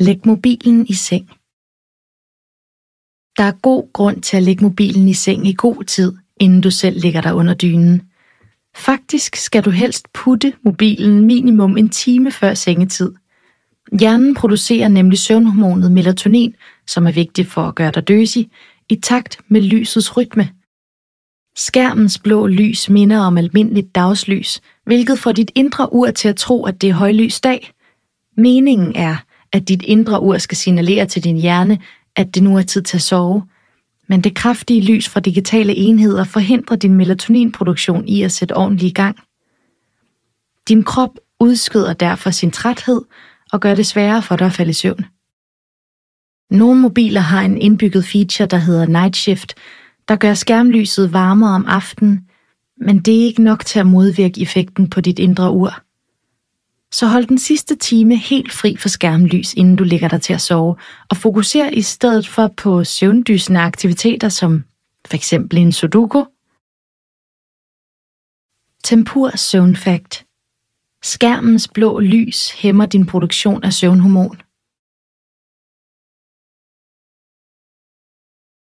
Læg mobilen i seng. Der er god grund til at lægge mobilen i seng i god tid, inden du selv ligger der under dynen. Faktisk skal du helst putte mobilen minimum en time før sengetid. Hjernen producerer nemlig søvnhormonet melatonin, som er vigtigt for at gøre dig døsig, i takt med lysets rytme. Skærmens blå lys minder om almindeligt dagslys, hvilket får dit indre ur til at tro, at det er højlys dag. Meningen er, at dit indre ur skal signalere til din hjerne, at det nu er tid til at sove. Men det kraftige lys fra digitale enheder forhindrer din melatoninproduktion i at sætte ordentligt i gang. Din krop udskyder derfor sin træthed og gør det sværere for dig at falde i søvn. Nogle mobiler har en indbygget feature, der hedder Night Shift, der gør skærmlyset varmere om aftenen, men det er ikke nok til at modvirke effekten på dit indre ur. Så hold den sidste time helt fri for skærmlys, inden du ligger dig til at sove, og fokuser i stedet for på søvndysende aktiviteter som f.eks. en sudoku. Tempur søvnfakt. Skærmens blå lys hæmmer din produktion af søvnhormon.